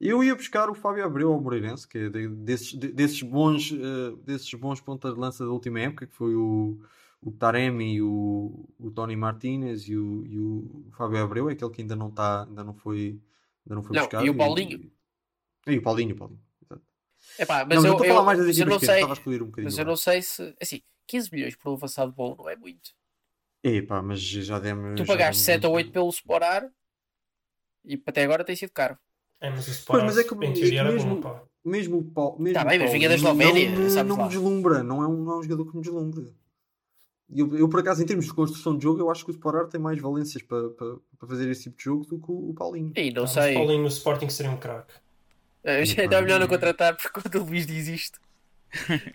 Eu ia buscar o Fábio Abreu ao Moreirense, que é de, desses, de, desses, bons, uh, desses bons pontas de lança da última época, que foi o, o Taremi, o, o Tony Martinez e o, e o Fábio Abreu, é aquele que ainda não está, ainda não foi, ainda não foi não, buscado. E o Paulinho. E, e o Paulinho, o Paulinho. Epá, mas não, eu, eu, das eu não sei, mas eu não sei se assim, 15 milhões por um avançado bom não é muito. Epá, mas já demos. Tu pagaste 7 ou 8 pelo Sporar e até agora tem sido caro. É, mas o Sporar mas é que, em teoria era mesmo, bom, pá. Mesmo o Paulo. Mesmo tá bem, mas vinha da Eslovénia. Não, não, me deslumbra, não é, um, não é um jogador que me deslumbra. Eu, eu, por acaso, em termos de construção de jogo, eu acho que o Sporar tem mais valências para, para, para fazer esse tipo de jogo do que o, o Paulinho. E não ah, sei. O Paulinho no Sporting seria um craque. É, já é melhor não contratar porque quando o Luís diz isto.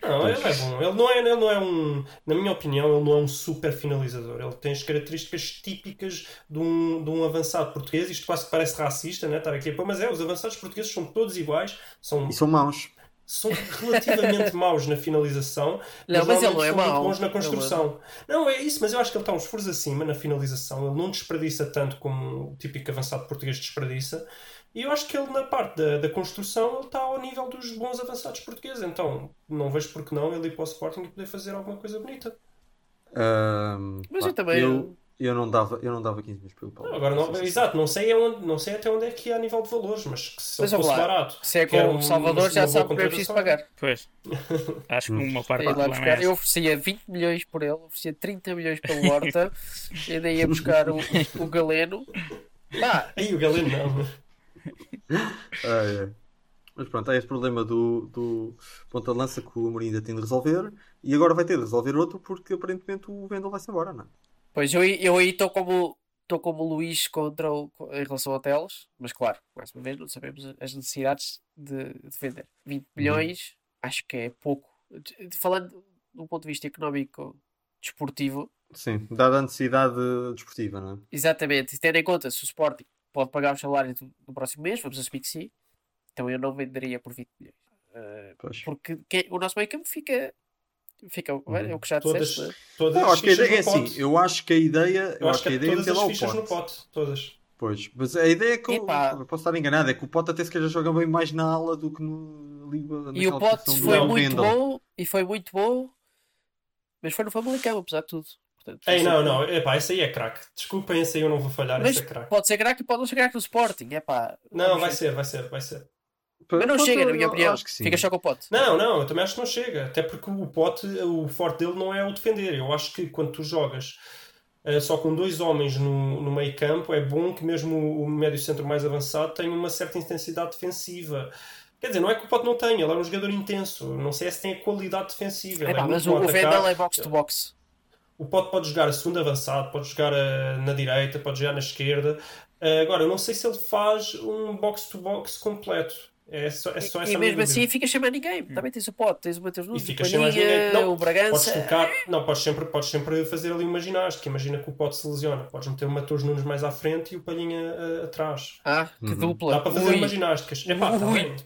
Não, ele é bom. Ele não é, ele não é um. Na minha opinião, ele não é um super finalizador. Ele tem as características típicas de um, de um avançado português. Isto quase que parece racista, né? Estar aqui a pôr, mas é, os avançados portugueses são todos iguais. São, e são maus. São relativamente maus na finalização, não, mas, mas ele não é são mau. muito bons na construção. Não, é isso, mas eu acho que ele está uns furos acima na finalização. Ele não desperdiça tanto como o típico avançado português desperdiça. E eu acho que ele, na parte da, da construção, ele está ao nível dos bons avançados portugueses. Então, não vejo por que não ele ir para o Sporting e poder fazer alguma coisa bonita. Um, Mas pá, eu também. Eu, eu, não dava, eu não dava 15 milhões pelo Paulo. Agora, não, exato, não sei, onde, não sei até onde é que é a nível de valores, mas se mas, fosse lá, barato. Se é com o Salvador, já sabe que é preciso pagar. Pois. Acho que uma parte lá buscar, Eu oferecia 20 milhões por ele, oferecia 30 milhões pelo Horta, e daí ia buscar o, o Galeno. Pá. Aí o Galeno não ah, é. Mas pronto, há esse problema do, do ponta de lança que o Amorim ainda tem de resolver e agora vai ter de resolver outro porque aparentemente o Vendel vai-se embora, não é? Pois eu, eu aí estou como estou como o Luís contra o, em relação ao Teles, mas claro, mais uma vez não sabemos as necessidades de, de vender. 20 milhões, uhum. acho que é pouco. Falando do ponto de vista económico desportivo. Sim, dada a necessidade desportiva, não é? Exatamente, tendo em conta se o Sporting pode pagar o salário do, do, próximo mês, vamos assumir que sim. Então eu não venderia por 20 milhões. Uh, porque que, o nosso meio campo fica. Fica, uhum. é o que já todas, disseste. Todas não, acho que a ideia é assim. Eu acho que a ideia. Eu, acho que a ideia é meter lá o pote. no pote. Todas. Pois, mas a ideia é que eu, eu, posso estar enganado, é que o Pote até se calhar joga bem mais na ala do que no Liga. E o Pote foi muito bom, e foi muito bom, mas foi no Famalicão, apesar de tudo. Portanto, Ei, não, não, epá, esse aí é craque. Desculpem, esse aí eu não vou falhar, mas esse é craque. Pode ser craque e pode não ser craque no Sporting, epá. Não, vai ser, vai ser, vai ser. Mas não chega, na minha opinião. Fica só com o pote. Não, não, eu também acho que não chega. Até porque o pote, o forte dele não é o defender. Eu acho que quando tu jogas uh, só com dois homens no, no meio campo, é bom que mesmo o médio centro mais avançado tenha uma certa intensidade defensiva. Quer dizer, não é que o Pote não tenha, ele é um jogador intenso. Não sei se tem a qualidade defensiva. É, pá, é mas o Vendel é box-to-box. O Pote pode jogar a segundo avançado, pode jogar a, na direita, pode jogar na esquerda. Uh, agora, eu não sei se ele faz um box-to-box completo. É só, é só e, e mesmo assim fica chamando ninguém. Hum. Também tens o pote, tens o Matheus Nunes, fica ninguém. Não, o Bragança. Podes colocar, não, podes sempre, podes sempre fazer ali uma ginástica. Imagina que o pote se lesiona. Podes meter o Matheus Nunes mais à frente e o Palhinha uh, atrás. Ah, que uhum. dupla. Dá para fazer Ui. umas ginásticas. É pá, tá bem.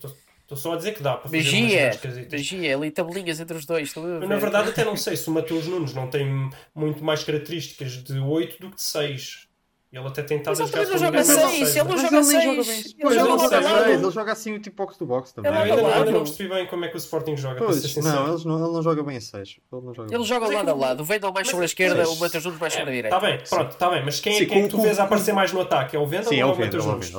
Estou só a dizer que dá para fazer magia, magia, ali tabelinhas entre os dois. Na verdade, até não sei se o Matheus Nunes não tem muito mais características de 8 do que de 6. Ele até tem estado a jogar ele não joga 6, ele não joga 6. Ele joga lado a lado. Ele joga assim o tipo box to box também. Eu ainda, ainda não percebi bem como é que o Sporting joga, pois, para ser Não, ele não, ele não joga bem a 6. Ele, não joga ele joga lado a lado. O Vendel mais sobre a esquerda, o Matheus Nunes mais sobre a direita. Está bem, pronto, está bem. Mas quem é que tu vês a aparecer mais no ataque? É o Vendel ou é o Matheus Nunes?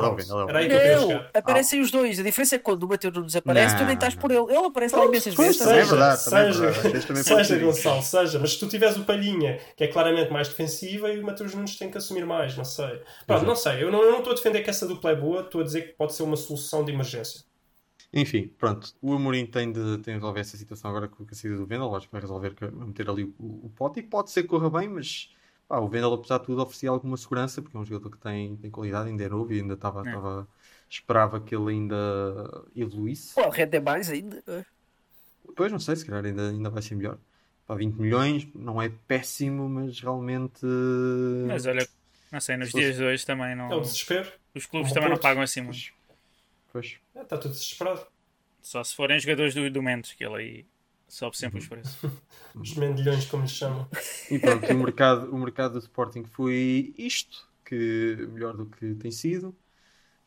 Era aí que eu queria chegar. Aparecem os dois. A diferença é que quando o Matheus Nunes aparece, tu nem estás por ele. Ele aparece lá imensas vezes. É verdade. Seja, Gonçalo, seja. Mas se tu tiveres o Palhinha, que é claramente mais defensiva, e o Matheus Nunes tem que assumir mais, não sei. Pronto, não sei, eu não, estou a defender que essa dupla é boa, estou a dizer que pode ser uma solução de emergência. Enfim, pronto. O Amorim tem de, tem de resolver essa situação agora com a saída do Vendel. Acho que vai resolver, vai meter ali o, o pote. E pode ser que corra bem, mas pá, o Vendel, apesar de tudo, oferecia alguma segurança, porque é um jogador que tem, tem qualidade, ainda é novo e ainda estava. É. esperava que ele ainda evoluísse. Pô, rende mais ainda. Pois, não sei, se calhar ainda, ainda vai ser melhor. Para 20 milhões não é péssimo, mas realmente. Mas olha, não sei, nos dias de hoje também não. É o desespero. Os clubes também Porto. não pagam assim muito. Pois. É, está tudo desesperado. Só se forem jogadores do, do Mendes, que ele aí sobe sempre os preços. os mendilhões, como lhes chamam. E pronto, o mercado, o mercado do Sporting foi isto, que melhor do que tem sido.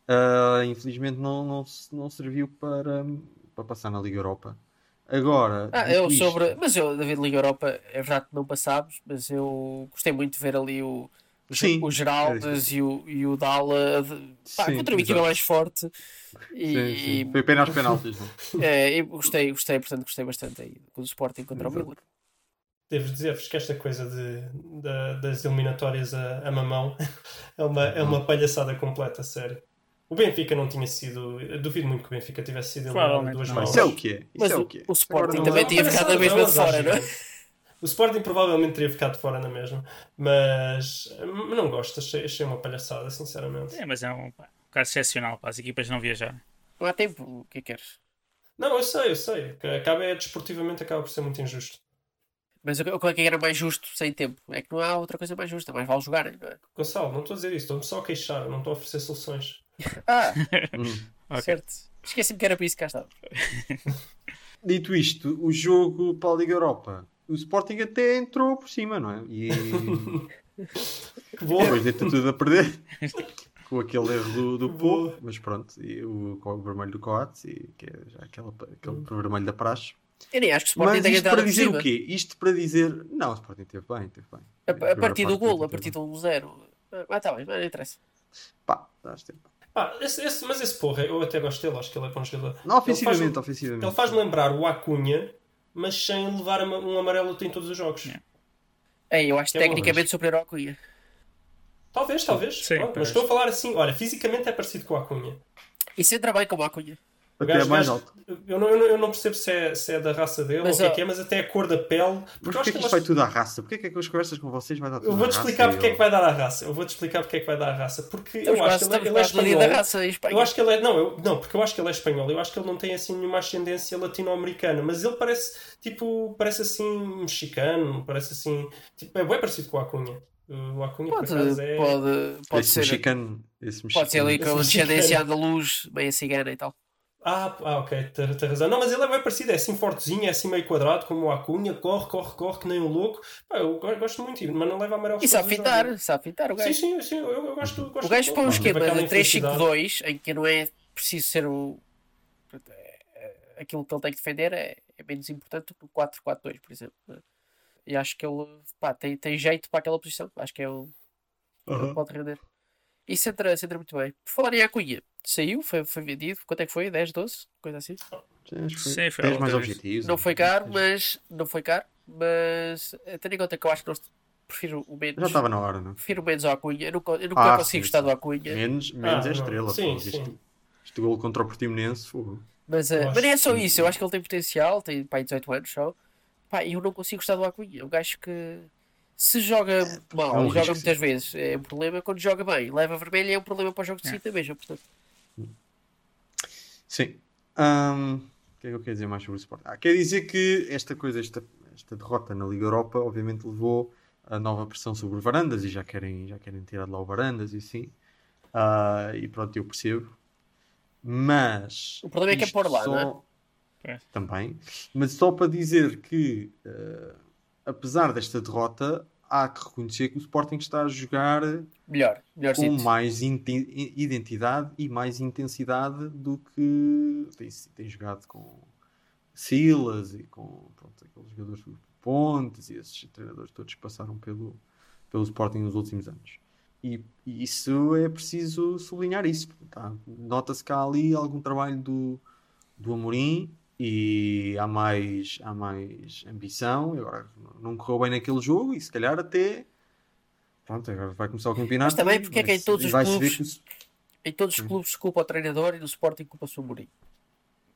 Uh, infelizmente não, não, não serviu para, para passar na Liga Europa. Agora, ah, eu isto... sobre. Mas eu, David, Liga Europa, é verdade que não passámos, mas eu gostei muito de ver ali o, Sim, o Geraldes é e, o, e o Dala pá, sim, contra uma equipa mais forte e, sim, sim. foi pena aos penaltis é, e gostei, gostei, portanto gostei bastante aí do Sporting contra Exato. o Miller devo dizer-vos que esta coisa de, de, das eliminatórias a, a mamão é uma, é uma palhaçada completa, sério. O Benfica não tinha sido. Duvido muito que o Benfica tivesse sido eliminado duas mãos. Isso é o que é. Isso Mas é o, o Sporting também tinha ficado a mesma de fora, não é? O Sporting provavelmente teria ficado fora na mesma, mas não gosto, achei, achei uma palhaçada, sinceramente. É, mas é um, um caso excepcional para as equipas não viajar. Não há tempo, o que é que queres? Não, eu sei, eu sei. Acaba, é, desportivamente acaba por ser muito injusto. Mas o que é que era mais justo sem tempo? É que não há outra coisa mais justa, mais vale jogar, não é? Gonçalo, não estou a dizer isso, estou-me só a queixar, não estou a oferecer soluções. ah, hum. okay. certo. Esqueci-me que era para isso que cá estava. Dito isto, o jogo para a Liga Europa o Sporting até entrou por cima, não é? E que bom. depois de tudo a perder com aquele erro do, do Pô, mas pronto, e o, o vermelho do Coates, e que é já aquele, aquele hum. vermelho da praxe. Eu nem acho que o Sporting Mas isto para dizer o quê? Isto para dizer. Não, o Sporting teve bem, teve bem. A, a partir do golo, a partir do zero. Ah, tá bem, não interessa. Pá, dás tempo. Ah, esse, esse, mas esse porra, eu até gosto dele, acho que ele é bom jogador. Não, ofensivamente, ele faz, ofensivamente. Ele faz-me lembrar o Acunha mas sem levar um amarelo em todos os jogos. É, eu acho que é tecnicamente superior ao Acunha. Talvez, talvez. Sim, mas estou a falar assim, olha, fisicamente é parecido com o Acunha. E se entra bem como o Acunha? Até gajo, é mais alto. Eu não, eu, não, eu não percebo se é, se é da raça dele mas, ou o que é que é, mas até a cor da pele. Mas porquê é que isto vai tudo à raça? Porquê é que as conversas com vocês vai dar tudo Eu vou-te explicar porque é que vai dar à raça. Eu vou-te explicar porque é que vai dar à raça. Porque eu acho que ele, ele é espanhol. Da raça eu acho que ele é. Não, eu, não, porque eu acho que ele é espanhol. Eu acho que ele não tem assim nenhuma ascendência latino-americana. Mas ele parece tipo. Parece assim mexicano. Parece assim. Tipo, é bem parecido com o Acunha. O Acunha pode, por acaso é. Pode, pode esse ser. Mexicano, esse mexicano. Pode ser ali com descendência andaluz, meio cigana e tal. Ah, ah ok, tens razão. Não, mas ele é bem parecido, é assim fortezinho, é assim meio quadrado, como o Acunha, corre, corre, corre, que nem um louco. Pá, eu gosto muito, mas não leva amarelo. E sabe fitar, sabe fitar o gajo. Sim, sim, sim, eu, eu gosto, gosto O gajo põe um esquema de 3-5-2, em que não é preciso ser o. Aquilo que ele tem que defender é, é menos importante do que o 4-4-2, por exemplo. E acho que ele pá, tem, tem jeito para aquela posição. Acho que é o. Uhum. Pode render. Isso entra, entra muito bem. Por falar em Acunha, saiu, foi, foi vendido. Quanto é que foi? 10, 12? Coisa assim? Sim, foi, foi mais objetivos. Não foi caro, mas. Não foi caro, mas. Tendo em conta que eu acho que não prefiro o menos. Já estava na hora, não? Prefiro o menos ao Acunha. Eu nunca, eu nunca ah, consigo sim, gostar sim. do Acunha. Menos, menos ah, é estrela. Sim, sim. Este, este gol contra o Portimonense. Mas, uh, mas não é só isso. Eu acho que ele tem potencial. Tem pá, 18 anos só. Pá, eu não consigo gostar do Acunha. É um gajo que se joga é, mal, é um joga muitas vezes, é um problema. Quando joga bem, leva vermelho, é um problema para o jogo de si é. também. Portanto. Sim, Um, o que é que eu quero dizer mais sobre o Sporting? Ah, quer dizer que esta coisa, esta, esta derrota na Liga Europa, obviamente levou a nova pressão sobre o Varandas e já querem, já querem tirar de lá o Varandas e sim. Uh, e pronto, eu percebo. Mas. O problema é que é por lá, só... não é? Também. Mas só para dizer que, uh, apesar desta derrota, há que reconhecer que o Sporting está a jogar melhor, melhor com mais identidade e mais intensidade do que tem, tem jogado com Silas e com pronto, aqueles jogadores do Pontes e esses treinadores todos que passaram pelo, pelo Sporting nos últimos anos. E, e isso é preciso sublinhar isso. Tá? Nota-se que há ali algum trabalho do, do Amorim e há mais, há mais ambição. Agora não correu bem naquele jogo e se calhar até pronto, agora vai começar o campeonato. Mas também porque é que em todos os clubes que... em todos os clubes se culpa o treinador e no Sporting culpa-se o Amorim.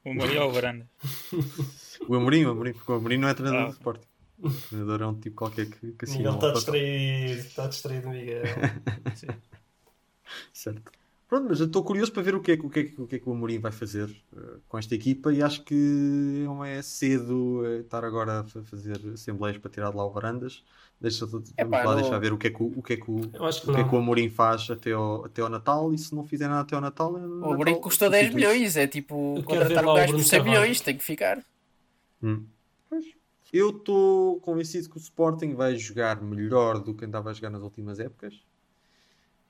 O Amorim ou o Varanda? o Amorim, o Amorim, porque o Amorim não é treinador ah. do Sporting. O treinador é um tipo qualquer que, que Miguel está distraído, está distraído, Miguel. certo. Pronto, mas eu estou curioso para ver o que é, o que, é, o que, é que o Amorim vai fazer uh, com esta equipa e acho que não é cedo uh, estar agora a fazer assembleias para tirar de lá o Varandas. Deixa, vamos lá não... deixar ver o que é que o, o, que é que o, que o, que é que o Amorim faz até ao, até ao Natal e se não fizer nada até ao Natal. É o Amorim custa 10 milhões, é tipo contratar um gajo por 100 milhões, tem que ficar. Hum. Eu estou convencido que o Sporting vai jogar melhor do que andava a jogar nas últimas épocas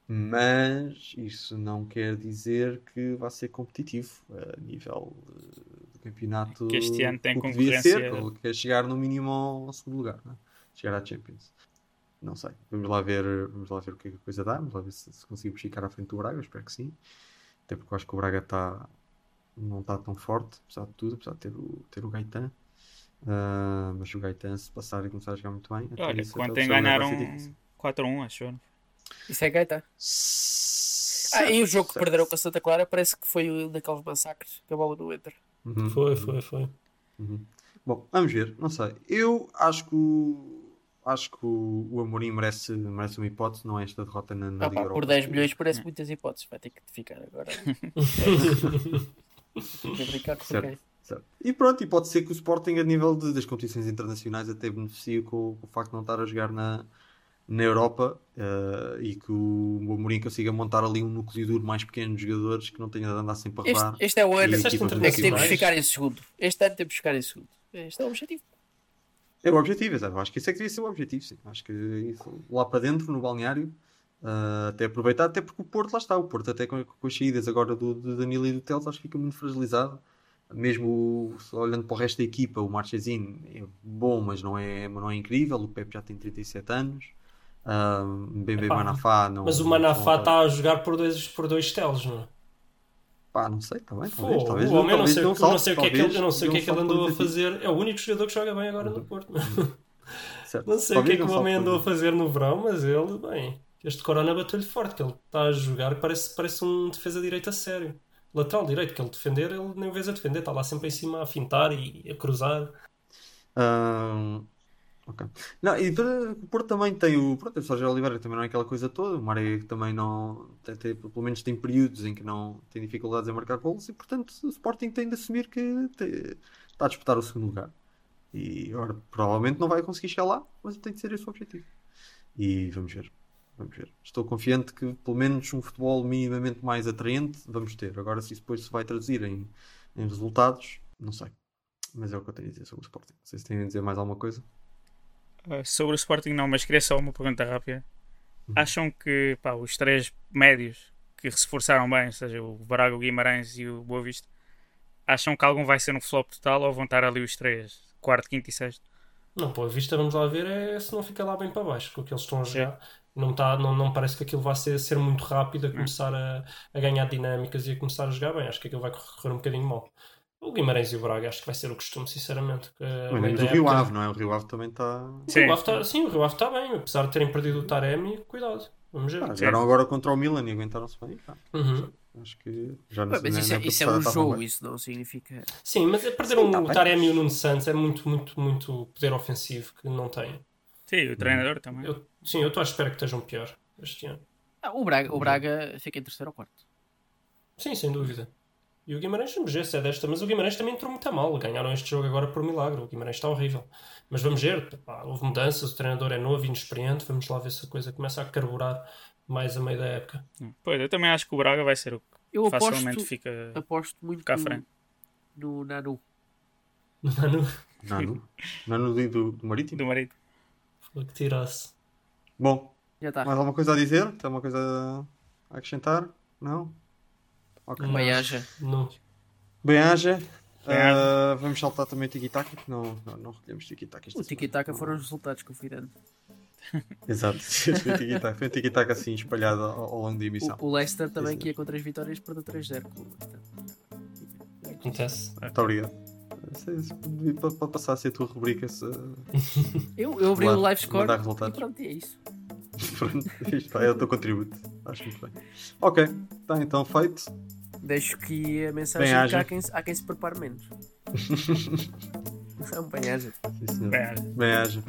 mas isso não quer dizer que vai ser competitivo a nível do campeonato. Que este ano tem concorrência. Ser, quer chegar no mínimo ao segundo lugar, é? chegar à Champions. Não sei. Vamos lá ver, vamos lá ver o que, é que a coisa dá. Vamos lá ver se, se conseguimos ficar à frente do Braga. Eu espero que sim. Até porque eu acho que o Braga tá, não está tão forte, apesar de tudo, apesar de ter o, ter o Gaetan. Uh, mas o Gaetan, se passar e começar a jogar muito bem. Olha, ontem ganharam 4-1, acho. Isso é gaita. Ah, e o jogo que perderam com a Santa Clara parece que foi um daqueles massacres que a bola do Inter. Uhum. Foi, foi, foi. Uhum. Bom, vamos ver, não sei. Eu acho que o, acho que o, o Amorim merece, merece uma hipótese, não é esta derrota na, na ah, Liga pá, Por 10 milhões parece muitas hipóteses, vai ter que ficar agora. brincar com certo, certo. E pronto, e pode ser que o Sporting a nível de, das competições internacionais até beneficie com, com o facto de não estar a jogar na, na Europa uh, e que o, o Amorim consiga montar ali um núcleo duro mais pequeno de jogadores que não tenha de andar sempre a rodar. Este, este é o ano é que temos de ficar em segundo. Este ano temos de ficar em segundo. Este é o objetivo. É o objetivo, exato. Acho que isso é que devia ser o objetivo, sim. Acho que isso, lá para dentro, no balneário, uh, até aproveitar, até porque o Porto lá está. O Porto, até com, com as saídas agora do, do Danilo e do Teles, acho que fica muito fragilizado. Mesmo olhando para o resto da equipa, o Marchesin é bom, mas não é, não é incrível. O Pepe já tem 37 anos. Um, Bebê Manafá não. Mas o Manafá está a jogar por dois, por dois teles, não é? Pá, não sei, talvez. talvez, Pô, talvez, o homem, talvez, não sei, não sei o que é que ele, não sei o que é que ele andou a fazer. É o único jogador que joga bem agora no Porto. Certo. Não sei o que é que o homem andou a fazer no verão, mas ele, bem, este Corona bateu-lhe forte, que ele está a jogar, parece, parece um defesa direita sério. Lateral direito, que ele defender, ele nem vez a defender, está lá sempre em cima a fintar e a cruzar. Ok. Não, e para, o Porto também tem o. Pronto, o Sérgio Oliveira também não é aquela coisa toda. O Maré também não. Tem, tem, pelo menos tem períodos em que não tem dificuldades em marcar gols e, portanto, o Sporting tem de assumir que tem, está a disputar o segundo lugar. E agora, provavelmente não vai conseguir chegar lá, mas tem de ser esse o objetivo. E vamos ver. Vamos ver. Estou confiante que pelo menos um futebol minimamente mais atraente vamos ter. Agora, se isso depois se vai traduzir em, em resultados, não sei. Mas é o que eu tenho a dizer sobre o Sporting. Não sei se têm a dizer mais alguma coisa. Uh, sobre o Sporting não, mas queria só uma pergunta rápida. Uhum. Acham que pá, os três médios que se reforçaram bem, ou seja, o Braga, o Guimarães e o Boa Vista, acham que algum vai ser um flop total ou vão estar ali os três, quarto, quinto e sexto? Não, Boa Vista, vamos lá ver, é se não fica lá bem para baixo, com o que eles estão a jogar. Não, tá, não, não parece que aquilo vai ser, ser muito rápido a começar a, a ganhar dinâmicas e a começar a jogar bem. Acho que aquilo vai correr um bocadinho mal. O Guimarães e o Braga acho que vai ser o costume, sinceramente. Mas o Rio Ave, não é? O Rio Ave também está. Sim. Tá, sim, o Rio Ave está bem, apesar de terem perdido o Taremi, cuidado. Vamos ver. Ah, jogaram agora contra o Milan e aguentaram-se bem. Uhum. Acho que já não Mas isso, é, isso é um jogo, isso não significa. Sim, mas é perder sim, tá o Taremi e o Nuno Santos é muito, muito, muito poder ofensivo que não tem. Sim, o treinador também. Eu, sim, eu estou à espera que estejam pior este ano. Ah, o, Braga, o Braga fica em terceiro ou quarto. Sim, sem dúvida. E o Guimarães, vamos ver se é desta, mas o Guimarães também entrou muito a mal. Ganharam este jogo agora por milagre. O Guimarães está horrível. Mas vamos ver, pá, houve mudanças, o treinador é novo, inexperiente. Vamos lá ver se a coisa começa a carburar mais a meio da época. Pois, eu também acho que o Braga vai ser o que eu facilmente aposto, fica aposto muito cá à frente. No Nanu. No Nanu? Nanu? Nanu do, do Marítimo? Do Marítimo. Foi que tirasse. Bom, Já tá. mais alguma coisa a dizer? Tem alguma coisa a acrescentar? Não? Okay. Bem haja. Não. Bem haja. Uh, vamos saltar também o Tiki-Taka, que não, não, não recolhemos Tiki-Taka. O Tiki-Taka foram os resultados que eu fui dando. Exato, foi um tiki-taka assim espalhado ao, ao, longo da emissão. O, o Leicester também, Isso. que ia com 3 vitórias, perdeu 3-0. Acontece. Muito obrigado. Pode passar a ser a tua rubrica. Se... Eu, eu abri o live score e pronto, é isso. pronto, isto é o teu contributo. Acho muito bem. Ok, está então feito. Deixo que a mensagem bem que há quem, há quem se prepare menos. Não, bem haja. Bem haja. Bem haja.